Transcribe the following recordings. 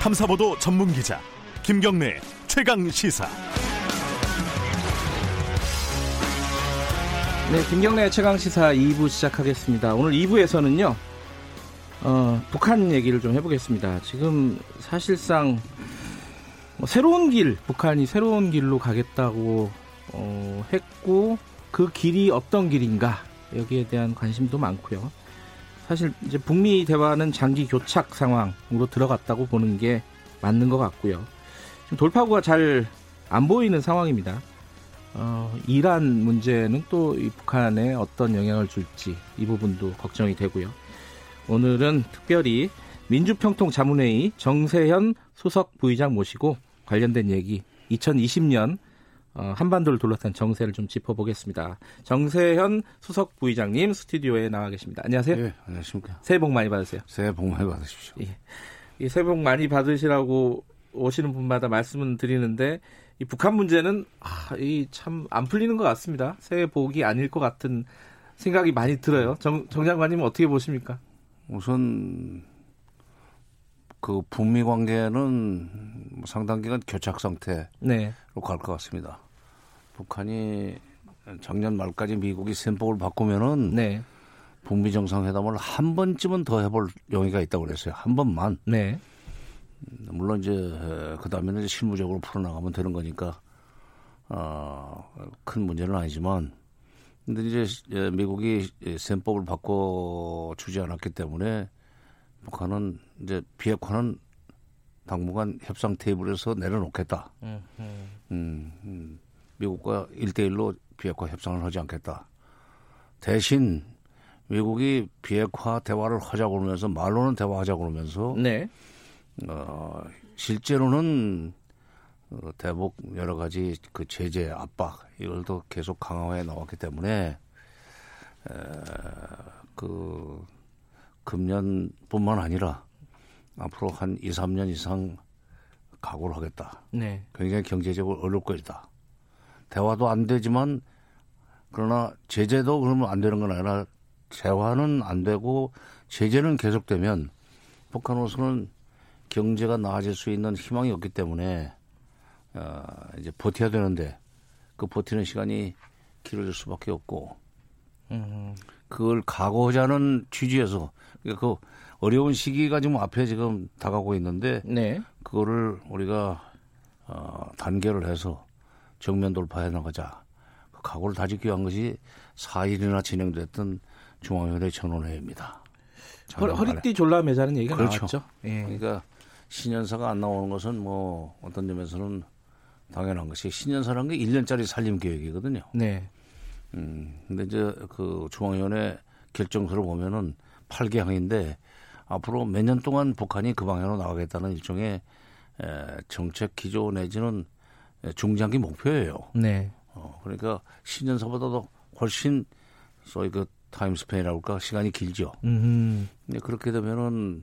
탐사보도 전문 기자 김경래 최강 시사. 네, 김경래 최강 시사 2부 시작하겠습니다. 오늘 2부에서는요. 어, 북한 얘기를 좀 해보겠습니다. 지금 사실상 뭐 새로운 길, 북한이 새로운 길로 가겠다고 어, 했고 그 길이 어떤 길인가 여기에 대한 관심도 많고요. 사실 이제 북미 대화는 장기 교착 상황으로 들어갔다고 보는 게 맞는 것 같고요. 지금 돌파구가 잘 안 보이는 상황입니다. 어, 이란 문제는 또 북한에 어떤 영향을 줄지 이 부분도 걱정이 되고요. 오늘은 특별히 민주평통 자문회의 정세현 수석 부의장 모시고 관련된 얘기 2020년 어, 한반도를 둘러싼 정세를 좀 짚어보겠습니다. 정세현 수석 부의장님 스튜디오에 나와 계십니다. 안녕하세요. 네, 안녕하십니까. 새해 복 많이 받으세요. 새해 복 많이 받으십시오. 예. 이 새해 복 많이 받으시라고 오시는 분마다 말씀은 드리는데 이 북한 문제는 아, 이참 안 풀리는 것 같습니다. 새해 복이 아닐 것 같은 생각이 많이 들어요. 정, 정 장관님은 어떻게 보십니까? 우선 그 북미 관계는 상당 기간 교착 상태로 네. 갈것 같습니다. 북한이 작년 말까지 미국이 셈법을 바꾸면은 네. 북미 정상회담을 한 번쯤은 더 해볼 용의가 있다고 그랬어요. 한 번만. 네. 물론 이제 그 다음에는 실무적으로 풀어나가면 되는 거니까 어, 큰 문제는 아니지만 근데 이제 미국이 셈법을 바꿔 주지 않았기 때문에 북한은 이제 비핵화는 당분간 협상 테이블에서 내려놓겠다. 음, 음, 미국과 일대일로 비핵화 협상을 하지 않겠다. 대신 미국이 비핵화 대화를 하자고 그러면서 말로는 대화하자고 그러면서 네. 어, 실제로는 어, 대북 여러 가지 그 제재 압박 이걸도 계속 강화해 나왔기 때문에 에, 그 금년뿐만 아니라 앞으로 한 2, 3년 이상 각오를 하겠다. 네. 굉장히 경제적으로 어려울 것이다. 대화도 안 되지만 그러나 제재도 그러면 안 되는 건 아니라 대화는 안 되고 제재는 계속되면 북한으로서는 경제가 나아질 수 있는 희망이 없기 때문에 어, 이제 버텨야 되는데 그 버티는 시간이 길어질 수밖에 없고 음. 그걸 각오하자는 취지에서 그 어려운 시기가 지금 앞에 지금 다가오고 있는데 네. 그거를 우리가 어, 단계를 해서 정면 돌파해 나가자. 그 각오를 다지기 위한 것이 4일이나 진행됐던 중앙위원회 전원회의입니다. 허리, 허리띠 졸라 매자는 얘기가 그렇죠. 나왔죠. 예. 그러니까 신년사가 안 나오는 것은 뭐 어떤 점에서는 당연한 것이 신년사라는 게 1년짜리 살림 계획이거든요. 네. 음, 근데 이제 그 중앙위원회 결정서를 보면은 8개항인데 앞으로 몇 년 동안 북한이 그 방향으로 나가겠다는 일종의 에, 정책 기조 내지는 중장기 목표예요. 네. 어, 그러니까 신년사보다도 훨씬 소위 그 타임스페이라고 할까 시간이 길죠. 음흠. 근데 그렇게 되면은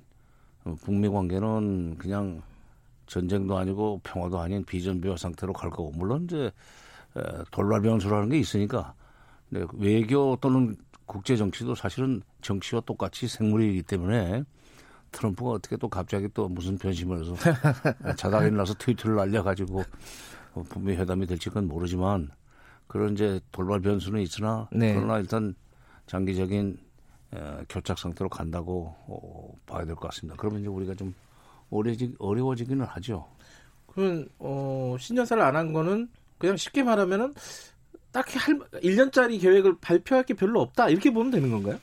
북미 관계는 그냥 전쟁도 아니고 평화도 아닌 비전비화 상태로 갈 거고 물론 이제 돌발 변수라는 게 있으니까 근데 외교 또는 국제 정치도 사실은 정치와 똑같이 생물이기 때문에 트럼프가 어떻게 또 갑자기 또 무슨 변심을 해서 자다가 일어나서 트위터를 날려가지고 북미 회담이 될지 그건 모르지만 그런 이제 돌발 변수는 있으나 네. 그러나 일단 장기적인 에, 교착 상태로 간다고 어, 봐야 될 것 같습니다. 그러면 이제 우리가 좀 어려지, 어려워지기는 하죠. 그러면 어, 신년사를 안 한 거는 그냥 쉽게 말하면은 딱히 할 1년짜리 계획을 발표할 게 별로 없다. 이렇게 보면 되는 건가요?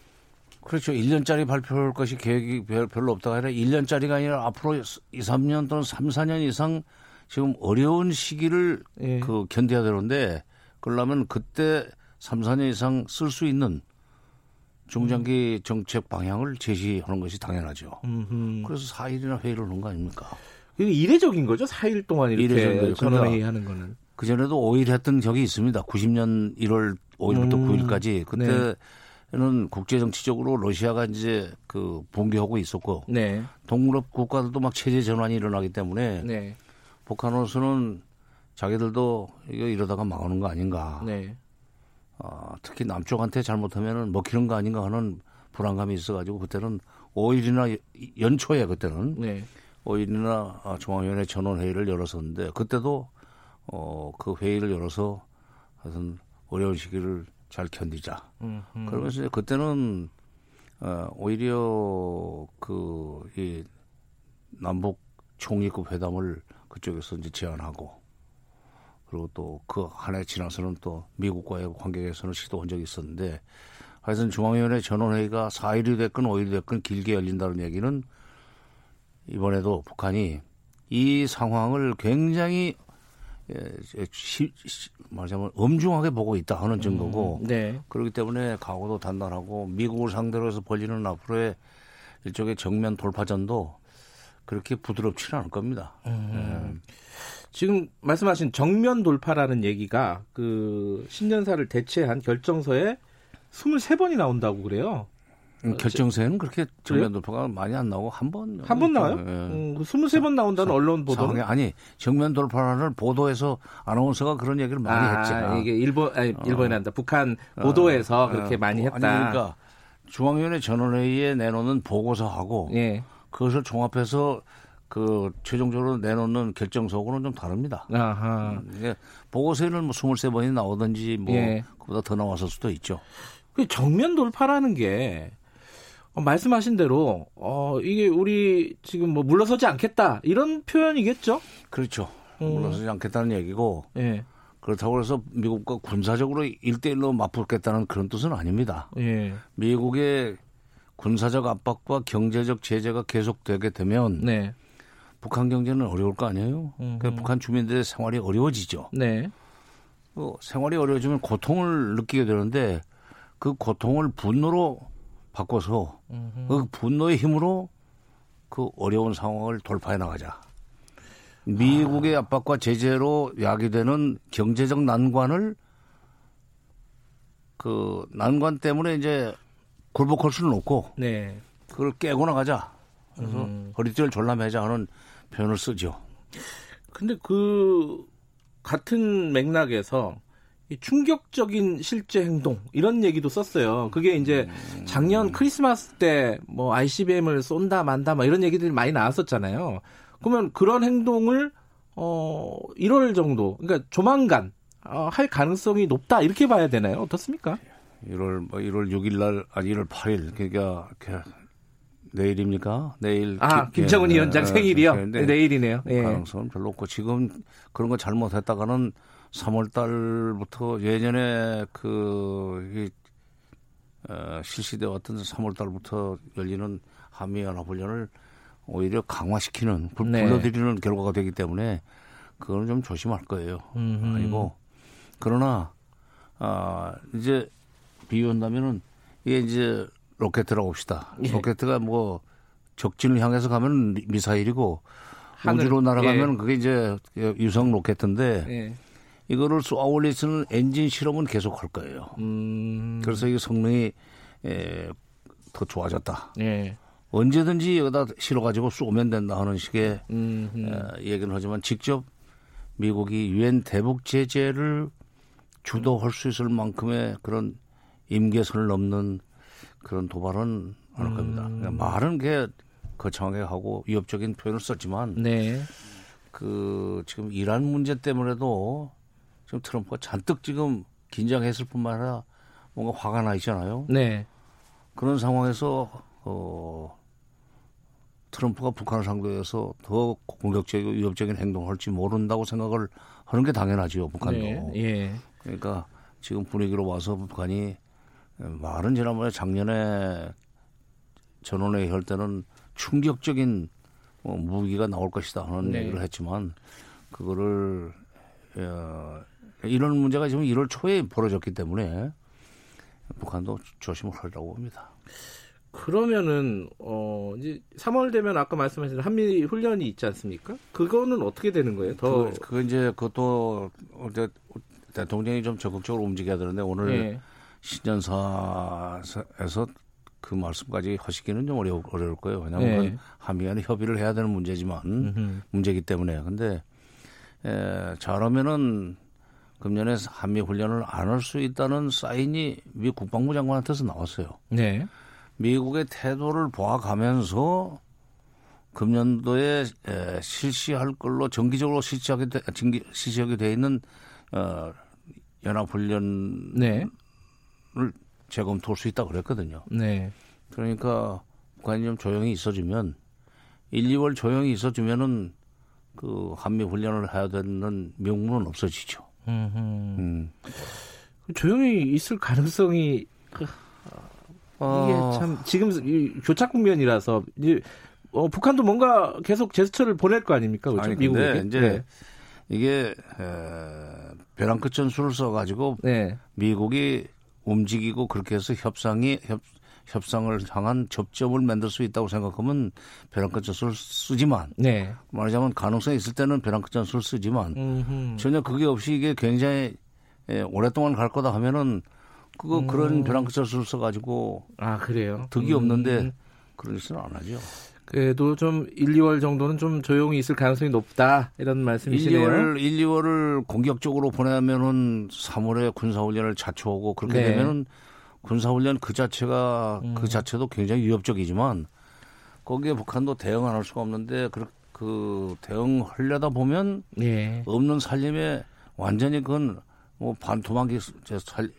그렇죠. 1년짜리 발표할 것이 계획이 별로 없다가 아니라 1년짜리가 아니라 앞으로 2, 3년 또는 3, 4년 이상 지금 어려운 시기를 예. 그 견뎌야 되는데 그러려면 그때 3, 4년 이상 쓸 수 있는 중장기 정책 방향을 제시하는 것이 당연하죠. 음흠. 그래서 4일이나 회의를 하는 거 아닙니까? 이례적인 거죠. 4일 동안 이렇게 전원회의 하는 거는. 그전에도 5일 했던 적이 있습니다. 90년 1월 5일부터 음, 9일까지. 그때는 네. 국제정치적으로 러시아가 이제 그 봉기하고 있었고 네. 동유럽 국가들도 막 체제 전환이 일어나기 때문에 네. 북한으로서는 자기들도 이거 이러다가 망하는 거 아닌가. 네. 어, 특히 남쪽한테 잘못하면 먹히는 거 아닌가 하는 불안감이 있어가지고 그때는 5일이나 연초에 그때는 네. 오일이나 중앙위원회 전원회의를 열었었는데 그때도 어, 그 회의를 열어서 하여튼 어려운 시기를 잘 견디자. 음, 음. 그러면서 그때는 어, 오히려 그 이 남북 총리급 회담을 그쪽에서 이제 제안하고 그리고 또 그 한 해 지나서는 또 미국과의 관계에서는 시도한 적이 있었는데 하여튼 중앙위원회 전원회의가 4일이 됐건 5일이 됐건 길게 열린다는 얘기는 이번에도 북한이 이 상황을 굉장히 예, 시, 시, 말하자면 엄중하게 보고 있다 하는 증거고 음, 네. 그렇기 때문에 각오도 단단하고 미국을 상대로 해서 벌리는 앞으로의 일종의 정면 돌파전도 그렇게 부드럽지는 않을 겁니다. 음. 네. 지금 말씀하신 정면 돌파라는 얘기가 그 신년사를 대체한 결정서에 23번이 나온다고 그래요. 음, 결정서에는 그렇게 정면 돌파가 많이 안 나오고 한 번. 한 번 나와요? 예. 음, 23번 나온다는 언론 보도. 아니, 정면 돌파를 보도에서 아나운서가 그런 얘기를 많이 아, 했잖아. 이게 일본, 아니, 어. 일본이 난다. 북한 보도에서 어. 그렇게 많이 했다. 아니, 그러니까 중앙위원회 전원회의에 내놓는 보고서하고 예. 그것을 종합해서 그 최종적으로 내놓는 결정서하고는 좀 다릅니다. 아하. 음, 보고서에는 뭐 23번이 나오든지 뭐 예. 그보다 더 나왔을 수도 있죠. 그 정면 돌파라는 게 어, 말씀하신 대로 어 이게 우리 지금 뭐 물러서지 않겠다 이런 표현이겠죠? 그렇죠. 음. 물러서지 않겠다는 얘기고 예. 그렇다고 해서 미국과 군사적으로 일대일로 맞붙겠다는 그런 뜻은 아닙니다. 예. 미국의 군사적 압박과 경제적 제재가 계속되게 되면 네. 북한 경제는 어려울 거 아니에요. 그러니까 북한 주민들의 생활이 어려워지죠. 네. 어, 생활이 어려워지면 고통을 느끼게 되는데 그 고통을 분노로 바꿔서 음흠. 그 분노의 힘으로 그 어려운 상황을 돌파해 나가자. 미국의 아. 압박과 제재로 야기되는 경제적 난관을 그 난관 때문에 이제 굴복할 수는 없고 네. 그걸 깨고 나가자. 그래서 음. 허리띠를 졸라매자 하는 표현을 쓰죠. 근데 그 같은 맥락에서 충격적인 실제 행동 이런 얘기도 썼어요. 그게 이제 작년 크리스마스 때 뭐 ICBM을 쏜다 만다 막 이런 얘기들이 많이 나왔었잖아요. 그러면 그런 행동을 어 1월 정도 그러니까 조만간 어, 할 가능성이 높다 이렇게 봐야 되나요? 어떻습니까? 1월 뭐 1월 6일 날 아니 1월 8일 그러니까 내일입니까? 내일 아 기, 김정은 예, 위원장 예, 생일이요? 네, 내일이네요. 예. 가능성은 별로 없고 지금 그런 거 잘못했다가는 3월 달부터 예전에 그, 이, 어, 실시돼 왔던 3월 달부터 열리는 한미 연합 훈련을 오히려 강화시키는, 불, 네. 불러들이는 결과가 되기 때문에 그거는 좀 조심할 거예요. 음흠. 아니고, 그러나, 아, 이제 비유한다면은 이게 이제 로켓이라고 봅시다. 예. 로켓가 뭐 적진을 향해서 가면 미사일이고 하늘, 우주로 날아가면 예. 그게 이제 위성 로켓인데 예. 이거를 쏘아 올리는 엔진 실험은 계속 할 거예요. 음. 그래서 이 성능이 에, 더 좋아졌다. 예. 언제든지 여기다 실어가지고 쏘면 된다 하는 식의 에, 얘기는 하지만 직접 미국이 유엔 대북 제재를 주도할 수 있을 만큼의 그런 임계선을 넘는 그런 도발은 안 할 겁니다. 음. 말은 게 거창하게 하고 위협적인 표현을 썼지만 네. 그 지금 이란 문제 때문에도 지금 트럼프가 잔뜩 지금 긴장했을 뿐만 아니라 뭔가 화가 나 있잖아요. 네. 그런 상황에서 어 트럼프가 북한을 상대해서 더 공격적이고 위협적인 행동을 할지 모른다고 생각을 하는 게 당연하죠, 북한도. 네. 예. 그러니까 지금 분위기로 와서 북한이 말은 지난번에 작년에 전원회의 할 때는 충격적인 뭐 무기가 나올 것이다 하는 네. 얘기를 했지만 그거를 어, 이런 문제가 지금 1월 초에 벌어졌기 때문에 북한도 조심을 하려고 합니다. 그러면은 어 이제 3월 되면 아까 말씀하신 한미 훈련이 있지 않습니까? 그거는 어떻게 되는 거예요? 더 그, 그 이제 그것도 이제 대통령이 좀 적극적으로 움직여야 되는데 오늘 네. 신년사에서 그 말씀까지 하시기는 좀 어려울, 어려울 거예요. 왜냐하면 네. 한미 간에 협의를 해야 되는 문제지만 음흠. 문제이기 때문에 근데 에, 잘하면은 금년에 한미 훈련을 안 할 수 있다는 사인이 미 국방부 장관한테서 나왔어요. 네. 미국의 태도를 봐가면서 금년도에 에, 실시할 걸로 정기적으로 실시하게 돼, 정기, 실시하게 돼 있는 어, 연합훈련 을 네. 재검토할 수 있다고 그랬거든요. 네. 그러니까 북한이 좀 조용히 있어주면 1, 2월 조용히 있어주면은 그 한미 훈련을 해야 되는 명분은 없어지죠. 음. 조용히 있을 가능성이 어... 이게 참 지금 교착 국면이라서 이제 어, 북한도 뭔가 계속 제스처를 보낼 거 아닙니까? 그렇죠? 아니, 미국에 이제 네. 이게 에, 벼랑 끝 전술을 써가지고 네. 미국이 움직이고 그렇게 해서 협상이 협, 협상을 향한 접점을 만들 수 있다고 생각하면 벼랑 끝 전술을 쓰지만 네. 말하자면 가능성이 있을 때는 벼랑 끝 전술을 쓰지만 음흠. 전혀 그게 없이 이게 굉장히 에, 오랫동안 갈 거다 하면은 그거 음. 그런 벼랑 끝 전술을 써가지고 아 그래요? 득이 음. 없는데 그런 짓은 안 하죠. 그래도 좀 1, 2월 정도는 좀 조용히 있을 가능성이 높다 이런 말씀이시네요. 1, 2월 1, 2월을 공격적으로 보내면은 3월에 군사훈련을 자초하고 그렇게 네. 되면은 군사훈련 그 자체가 음. 그 자체도 굉장히 위협적이지만 거기에 북한도 대응 안 할 수가 없는데 그, 그 대응하려다 보면 네. 없는 살림에 완전히 그건 뭐 반토막이 살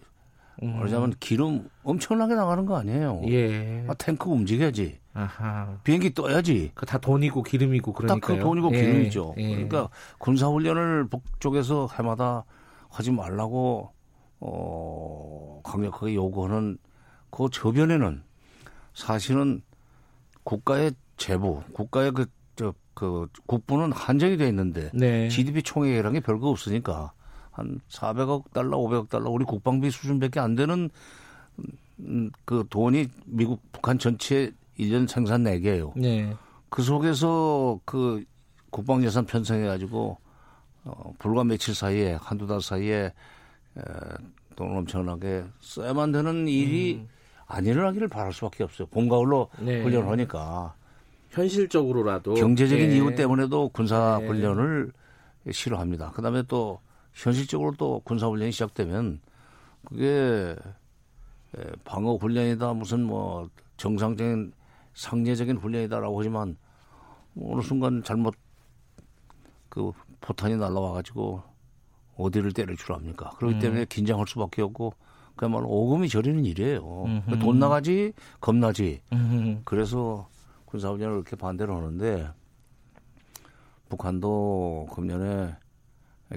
음. 말하자면 기름 엄청나게 나가는 거 아니에요. 예. 아, 탱크 움직여야지. 아하. 비행기 떠야지. 그 다 돈이고 기름이고 그러니까. 딱그 돈이고 예. 기름이죠. 예. 그러니까 군사훈련을 북쪽에서 해마다 하지 말라고 어 강력하게 요구하는 그 저변에는 사실은 국가의 재부, 국가의 그, 저, 그 국부는 한정이 돼 있는데 네. GDP 총액이라는 게 별거 없으니까 한 400억 달러, 500억 달러 우리 국방비 수준밖에 안 되는 음, 그 돈이 미국 북한 전체 1년 생산 내기예요. 네. 그 속에서 그 국방 예산 편성해 가지고 어, 불과 며칠 사이에 한두 달 사이에 에, 돈을 엄청나게 써야만 되는 일이 음. 안 일어나기를 바랄 수밖에 없어요. 봄 가을로 네. 훈련을 하니까 현실적으로라도 경제적인 네. 이유 때문에도 군사 네. 훈련을 싫어합니다. 그다음에 또 현실적으로 또 군사 훈련이 시작되면 그게 방어 훈련이다 무슨 뭐 정상적인 상례적인 훈련이다라고 하지만 뭐 어느 순간 잘못 그 포탄이 날라와 가지고 어디를 때릴 줄 압니까? 그렇기 음. 때문에 긴장할 수밖에 없고 그야말로 오금이 저리는 일이에요. 음흠. 돈 나가지 겁나지. 음흠. 그래서 군사훈련을 이렇게 반대를 하는데 북한도 금년에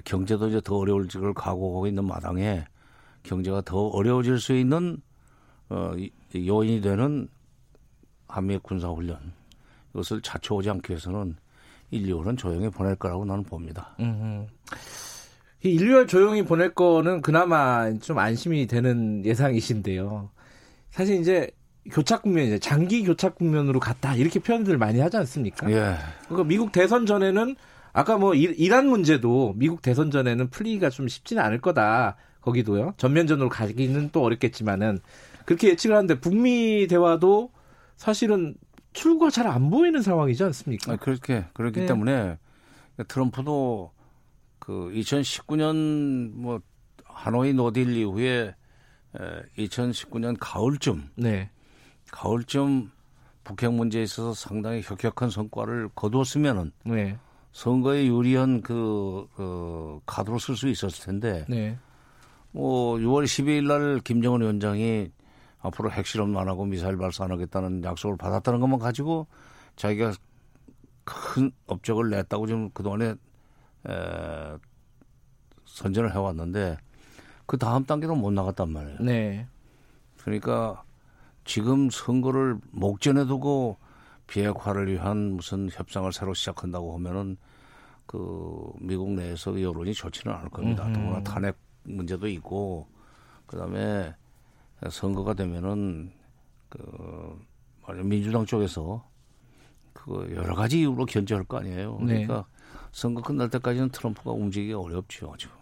경제도 이제 더 어려울 걸 각오하고 있는 마당에 경제가 더 어려워질 수 있는 어, 요인이 되는 한미 군사훈련 이것을 자초하지 않기 위해서는 1, 2월은 조용히 보낼 거라고 나는 봅니다. 음. 1, 2월 조용히 보낼 거는 그나마 좀 안심이 되는 예상이신데요. 사실 이제 교착 국면 이제 장기 교착 국면으로 갔다 이렇게 표현들 많이 하지 않습니까? 예. 그러니까 미국 대선 전에는 아까 뭐 이란 문제도 미국 대선 전에는 풀리기가 좀 쉽지는 않을 거다. 거기도요. 전면전으로 가기는 또 어렵겠지만은 그렇게 예측을 하는데 북미 대화도 사실은 출구가 잘 안 보이는 상황이지 않습니까? 아, 그렇게 그렇기 네. 때문에 트럼프도 그 2019년 뭐 하노이 노딜 이후에 2019년 가을쯤 네. 가을쯤 북핵 문제에 있어서 상당히 혁혁한 성과를 거두었으면은 네. 선거에 유리한 그, 그 카드로 쓸 수 있었을 텐데 네. 뭐 6월 12일 날 김정은 위원장이 앞으로 핵실험 안 하고 미사일 발사 안 하겠다는 약속을 받았다는 것만 가지고 자기가 큰 업적을 냈다고 지금 그동안에 에, 선전을 해왔는데 그 다음 단계로 못 나갔단 말이에요. 네. 그러니까 지금 선거를 목전에 두고 비핵화를 위한 무슨 협상을 새로 시작한다고 하면은 그 미국 내에서 여론이 좋지는 않을 겁니다. 음흠. 더구나 탄핵 문제도 있고 그다음에 선거가 되면은 그 민주당 쪽에서 그 여러 가지 이유로 견제할 거 아니에요. 네. 그러니까 네. 선거 끝날 때까지는 트럼프가 움직이기 어렵죠. 지금.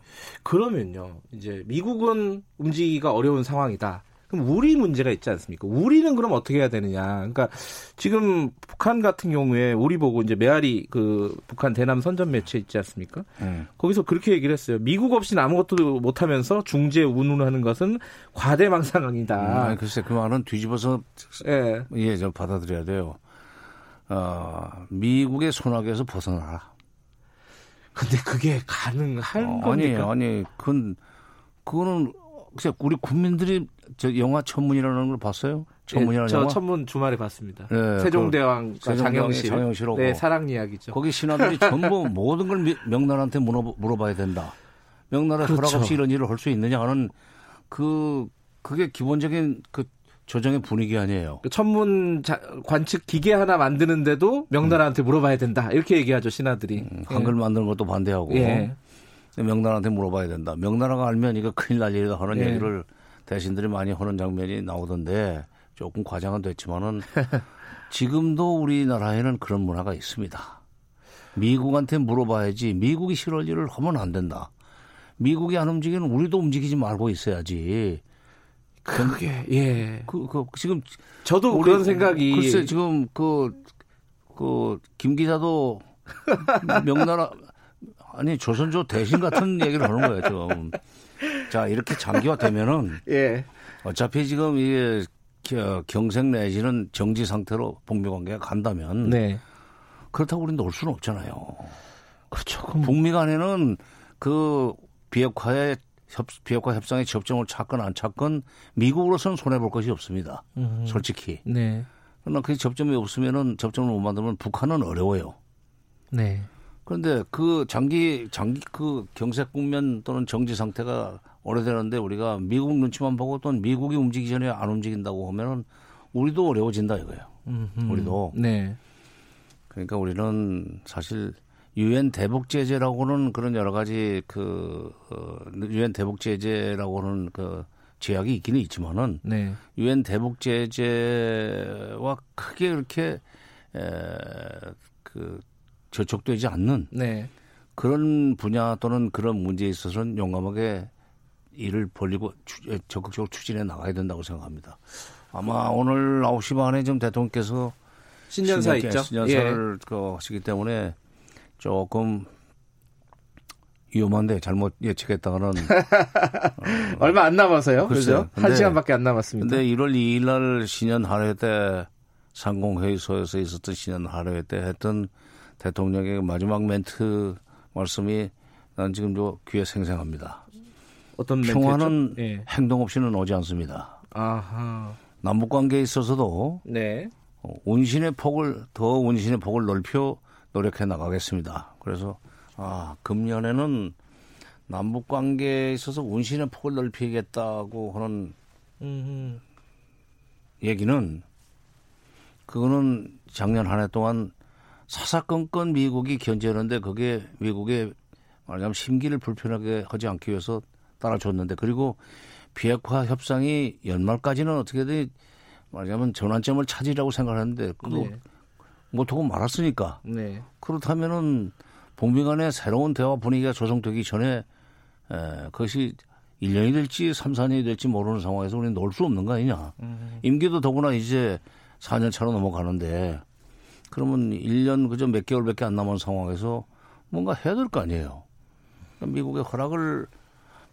그러면요. 이제 미국은 움직이기가 어려운 상황이다. 그럼 우리 문제가 있지 않습니까? 우리는 그럼 어떻게 해야 되느냐? 그러니까 지금 북한 같은 경우에 우리 보고 이제 메아리 그 북한 대남 선전 매체 있지 않습니까? 음. 거기서 그렇게 얘기를 했어요. 미국 없이는 아무것도 못하면서 중재 운운하는 것은 과대망상이다. 음, 글쎄 그 말은 뒤집어서 예, 예, 저 받아들여야 돼요. 어, 미국의 손아귀에서 벗어나라. 근데 그게 가능한 어, 겁니까? 아니, 아니, 그건, 그거는, 우리 국민들이 저 영화 천문이라는 걸 봤어요? 천문이라는 네, 저 영화? 천문 주말에 봤습니다. 네, 세종대왕 그, 장영실. 장영실하고. 네, 사랑 이야기죠. 거기 신하들이 전부 모든 걸 명나라한테 물어, 봐 야 된다. 명나라 그렇죠. 허락 없이 이런 일을 할 수 있느냐 하는 그, 그게 기본적인 그 조정의 분위기 아니에요. 그 천문 자, 관측 기계 하나 만드는데도 명나라한테 물어봐야 된다. 이렇게 얘기하죠, 신하들이. 음, 한글 예. 만드는 것도 반대하고. 예. 명나라한테 물어봐야 된다. 명나라가 알면 이거 큰일 날 일이다 하는 예. 얘기를 대신들이 많이 하는 장면이 나오던데 조금 과장은 됐지만은 지금도 우리나라에는 그런 문화가 있습니다. 미국한테 물어봐야지 미국이 싫어할 일을 하면 안 된다. 미국이 안 움직이는 우리도 움직이지 말고 있어야지. 그게 예. 그, 그 지금 저도 그런 생각이 글쎄 지금 그그 김 기자도 명나라 아니 조선조 대신 같은 얘기를 하는 거예요 지금. 자 이렇게 장기화 되면은 예. 어차피 지금 이게 경색 내지는 정지 상태로 북미 관계가 간다면 네. 그렇다고 우리는 놀 수는 없잖아요. 그렇죠. 북미 간에는 그 비핵화의 협, 비핵화 협상의 접점을 찾건 안 찾건 미국으로서는 손해 볼 것이 없습니다. 음. 솔직히. 네. 그러나 그 접점이 없으면은 접점을 못 만들면 북한은 어려워요. 네. 그런데 그 장기 장기 그 경색 국면 또는 정지 상태가 오래되는데 우리가 미국 눈치만 보고 또 미국이 움직이기 전에 안 움직인다고 하면은 우리도 어려워진다 이거예요. 음흠. 우리도. 네. 그러니까 우리는 사실 유엔 대북 제재라고는 그런 여러 가지 그 어, 유엔 대북 제재라고는 그 제약이 있기는 있지만은 네. 유엔 네. 대북 제재와 크게 그렇게 에그 저촉되지 않는 네. 그런 분야 또는 그런 문제에 있어서는 용감하게 일을 벌리고 추, 적극적으로 추진해 나가야 된다고 생각합니다. 아마 오늘 9시 반에 좀 대통령께서 신년사 있죠. 신년사를 예. 그 하시기 때문에 조금 위험한데 잘못 예측했다가는 어, 얼마 안 남아서요. 그죠? 한 시간밖에 안 남았습니다. 근데 1월 2일 날 신년 하례 때 상공회의소에서 있었던 신년 하례 때 했던 대통령의 마지막 멘트 말씀이 난 지금 저 귀에 생생합니다. 어떤 평화는 예. 행동 없이는 오지 않습니다. 아하. 남북 관계에 있어서도 네. 어, 운신의 폭을 더 운신의 폭을 넓혀 노력해 나가겠습니다. 그래서 아 금년에는 남북 관계에 있어서 운신의 폭을 넓히겠다고 하는 음흠. 얘기는 그거는 작년 한 해 동안 사사건건 미국이 견제하는데 그게 미국의 말하자면 심기를 불편하게 하지 않기 위해서 따라줬는데 그리고 비핵화 협상이 연말까지는 어떻게든 말하자면 전환점을 찾으라고 생각하는데 그거 네. 못하고 말았으니까. 네. 그렇다면은 북미 간의 새로운 대화 분위기가 조성되기 전에 에, 그것이 1년이 될지 3, 4년이 될지 모르는 상황에서 우리는 놀 수 없는 거 아니냐. 음. 임기도 더구나 이제 4년 차로 넘어가는데 그러면 1년 그저 몇 개월밖에 안 남은 상황에서 뭔가 해야 될 거 아니에요. 그러니까 미국의 허락을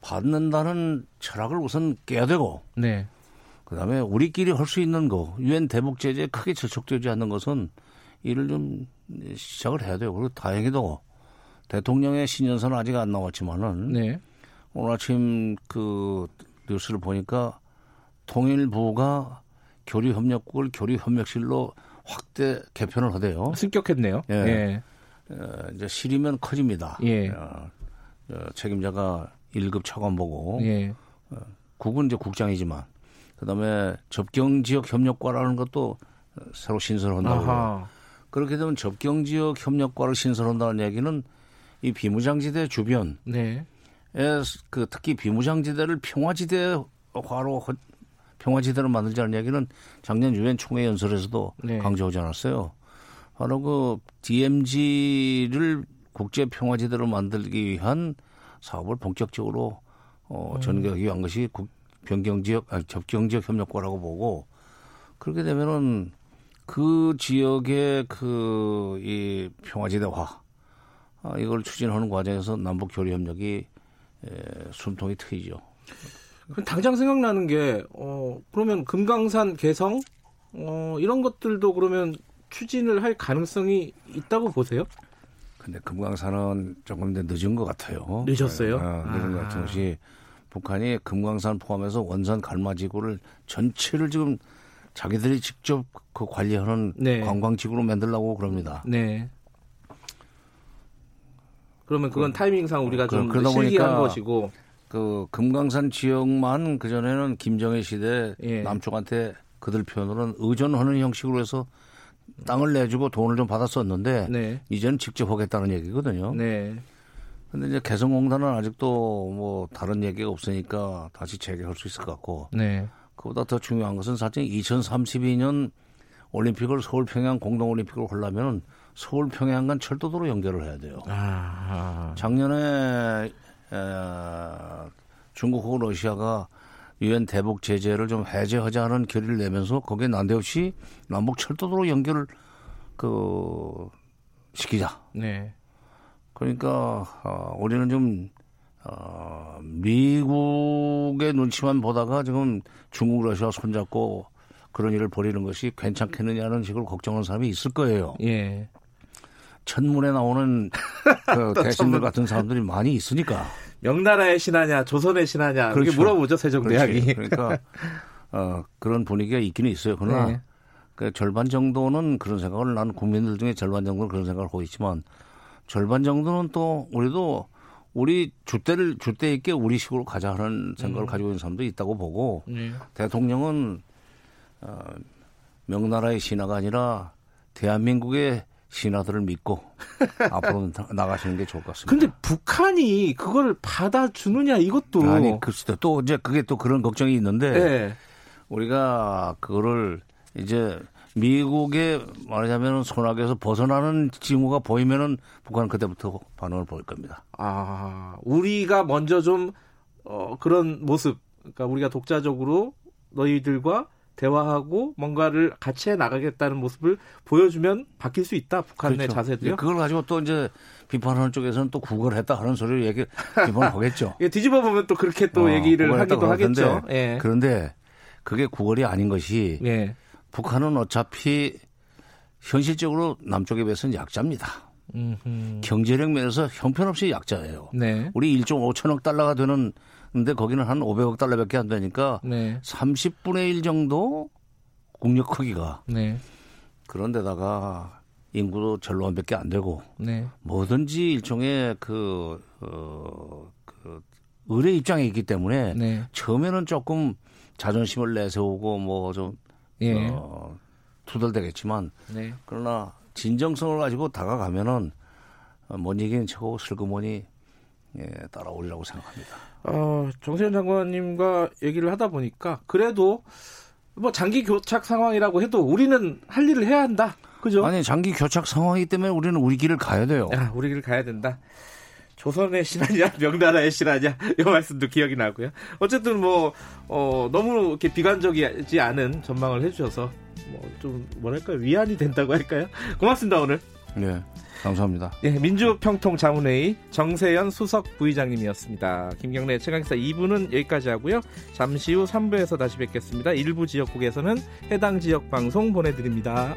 받는다는 철학을 우선 깨야 되고 네. 그다음에 우리끼리 할 수 있는 거 유엔 대북 제재에 크게 저촉되지 않는 것은 일을 좀 시작을 해야 돼요. 그리고 다행히도 대통령의 신년사는 아직 안 나왔지만은 네. 오늘 아침 그 뉴스를 보니까 통일부가 교류협력국을 교류협력실로 확대 개편을 하대요. 승격했네요. 예. 예. 어, 이제 실이면 커집니다. 예. 어, 어, 책임자가 1급 차관보고 예. 어, 국은 이제 국장이지만 그다음에 접경 지역 협력과라는 것도 새로 신설한다고. 그렇게 되면 접경 지역 협력과를 신설한다는 얘기는 이 비무장지대 주변 네. 그 특히 비무장지대를 평화지대화로 평화 지대로 만들자는 얘기는 작년 유엔 총회 연설에서도 네. 강조하지 않았어요. 바로 그 DMZ를 국제 평화 지대로 만들기 위한 사업을 본격적으로 어, 음. 전개하기 위한 것이 국, 변경 지역, 아, 접경 지역 협력과라고 보고 그렇게 되면은 그 지역의 그 이 평화지대화 아, 이걸 추진하는 과정에서 남북 교류 협력이 에, 숨통이 트이죠. 당장 생각나는 게 어, 그러면 금강산 개성 어, 이런 것들도 그러면 추진을 할 가능성이 있다고 보세요? 근데 금강산은 조금 더 늦은 것 같아요. 늦었어요? 어, 늦은 아. 것 같은 것이 북한이 금강산 포함해서 원산 갈마지구를 전체를 지금 자기들이 직접 그 관리하는 네. 관광지구로 만들라고 그럽니다. 네. 그러면 그건 그, 타이밍상 우리가 그, 좀 실기한 것이고 그 금강산 지역만 그 전에는 김정일 시대 예. 남쪽한테 그들 표현으로는 의존하는 형식으로 해서 땅을 내주고 돈을 좀 받았었는데 네. 이제는 직접 하겠다는 얘기거든요. 네. 근데 이제 개성공단은 아직도 뭐 다른 얘기가 없으니까 다시 재개할 수 있을 것 같고. 네. 그보다 더 중요한 것은 사실 2032년 올림픽을 서울 평양 공동 올림픽으로 하려면 서울 평양 간 철도도로 연결을 해야 돼요. 아 작년에 에, 중국하고 러시아가 유엔 대북 제재를 좀 해제하자는 결의를 내면서 거기에 난데없이 남북 철도도로 연결을 그 시키자. 네. 그러니까 어, 우리는 좀 어, 미국의 눈치만 보다가 지금 중국 러시아 손잡고 그런 일을 벌이는 것이 괜찮겠느냐는 식으로 걱정하는 사람이 있을 거예요. 예. 천문에 나오는 그 대신들 같은 사람들이 많이 있으니까. 명나라의 신하냐, 조선의 신하냐, 그렇게 물어보죠 세종대왕이. 그러니까 어, 그런 분위기가 있기는 있어요. 그러나 네. 그 절반 정도는 그런 생각을 나는 국민들 중에 절반 정도는 그런 생각을 하고 있지만 절반 정도는 또 우리도 우리 주대를 주대 있게 우리식으로 가자 하는 생각을 음. 가지고 있는 사람도 있다고 보고 네. 대통령은 어, 명나라의 신하가 아니라 대한민국의 신하들을 믿고 앞으로 나가시는 게 좋을 것 같습니다. 근데 북한이 그걸 받아주느냐 이것도 아니 글쎄 또 이제 그게 또 그런 걱정이 있는데 네. 우리가 그거를 이제 미국의 말하자면 손아귀에서 벗어나는 징후가 보이면은 북한은 그때부터 반응을 보일 겁니다. 아 우리가 먼저 좀 어, 그런 모습 그러니까 우리가 독자적으로 너희들과 대화하고 뭔가를 같이 해 나가겠다는 모습을 보여주면 바뀔 수 있다. 북한의 그렇죠. 자세도요. 그걸 가지고 또 이제 비판하는 쪽에서는 또 구걸 했다 하는 소리를 얘기 비판을 하겠죠. 예, 뒤집어 보면 또 그렇게 또 어, 얘기를 하기도 하겠죠. 예. 그런데 그게 구걸이 아닌 것이 예. 북한은 어차피 현실적으로 남쪽에 비해서는 약자입니다. 음흠. 경제력 면에서 형편없이 약자예요. 네. 우리 1조 5천억 달러가 되는 근데 거기는 한 500억 달러밖에 안 되니까 네. 30분의 1 정도 국력 크기가 네. 그런 데다가 인구도 절로원밖에 안 되고 네. 뭐든지 일종의 그, 어, 그 의뢰 입장에 있기 때문에 네. 처음에는 조금 자존심을 내세우고 뭐좀 예. 어, 투덜대겠지만 네. 그러나 진정성을 가지고 다가가면은 뭔 얘기는 쳐 슬그머니 예, 따라오리라고 생각합니다. 어, 정세현 장관님과 얘기를 하다 보니까 그래도 뭐 장기 교착 상황이라고 해도 우리는 할 일을 해야 한다. 그죠? 아니 장기 교착 상황이기 때문에 우리는 우리 길을 가야 돼요. 야, 우리 길을 가야 된다. 조선의 신하냐 명나라의 신하냐 이 말씀도 기억이 나고요. 어쨌든 뭐 어, 너무 이렇게 비관적이지 않은 전망을 해주셔서 뭐 좀 뭐랄까 위안이 된다고 할까요? 고맙습니다 오늘. 네. 감사합니다. 예, 민주평통 자문회의 정세현 수석 부의장님이었습니다. 김경래 최강기사 2부는 여기까지 하고요. 잠시 후 3부에서 다시 뵙겠습니다. 일부 지역국에서는 해당 지역 방송 보내드립니다.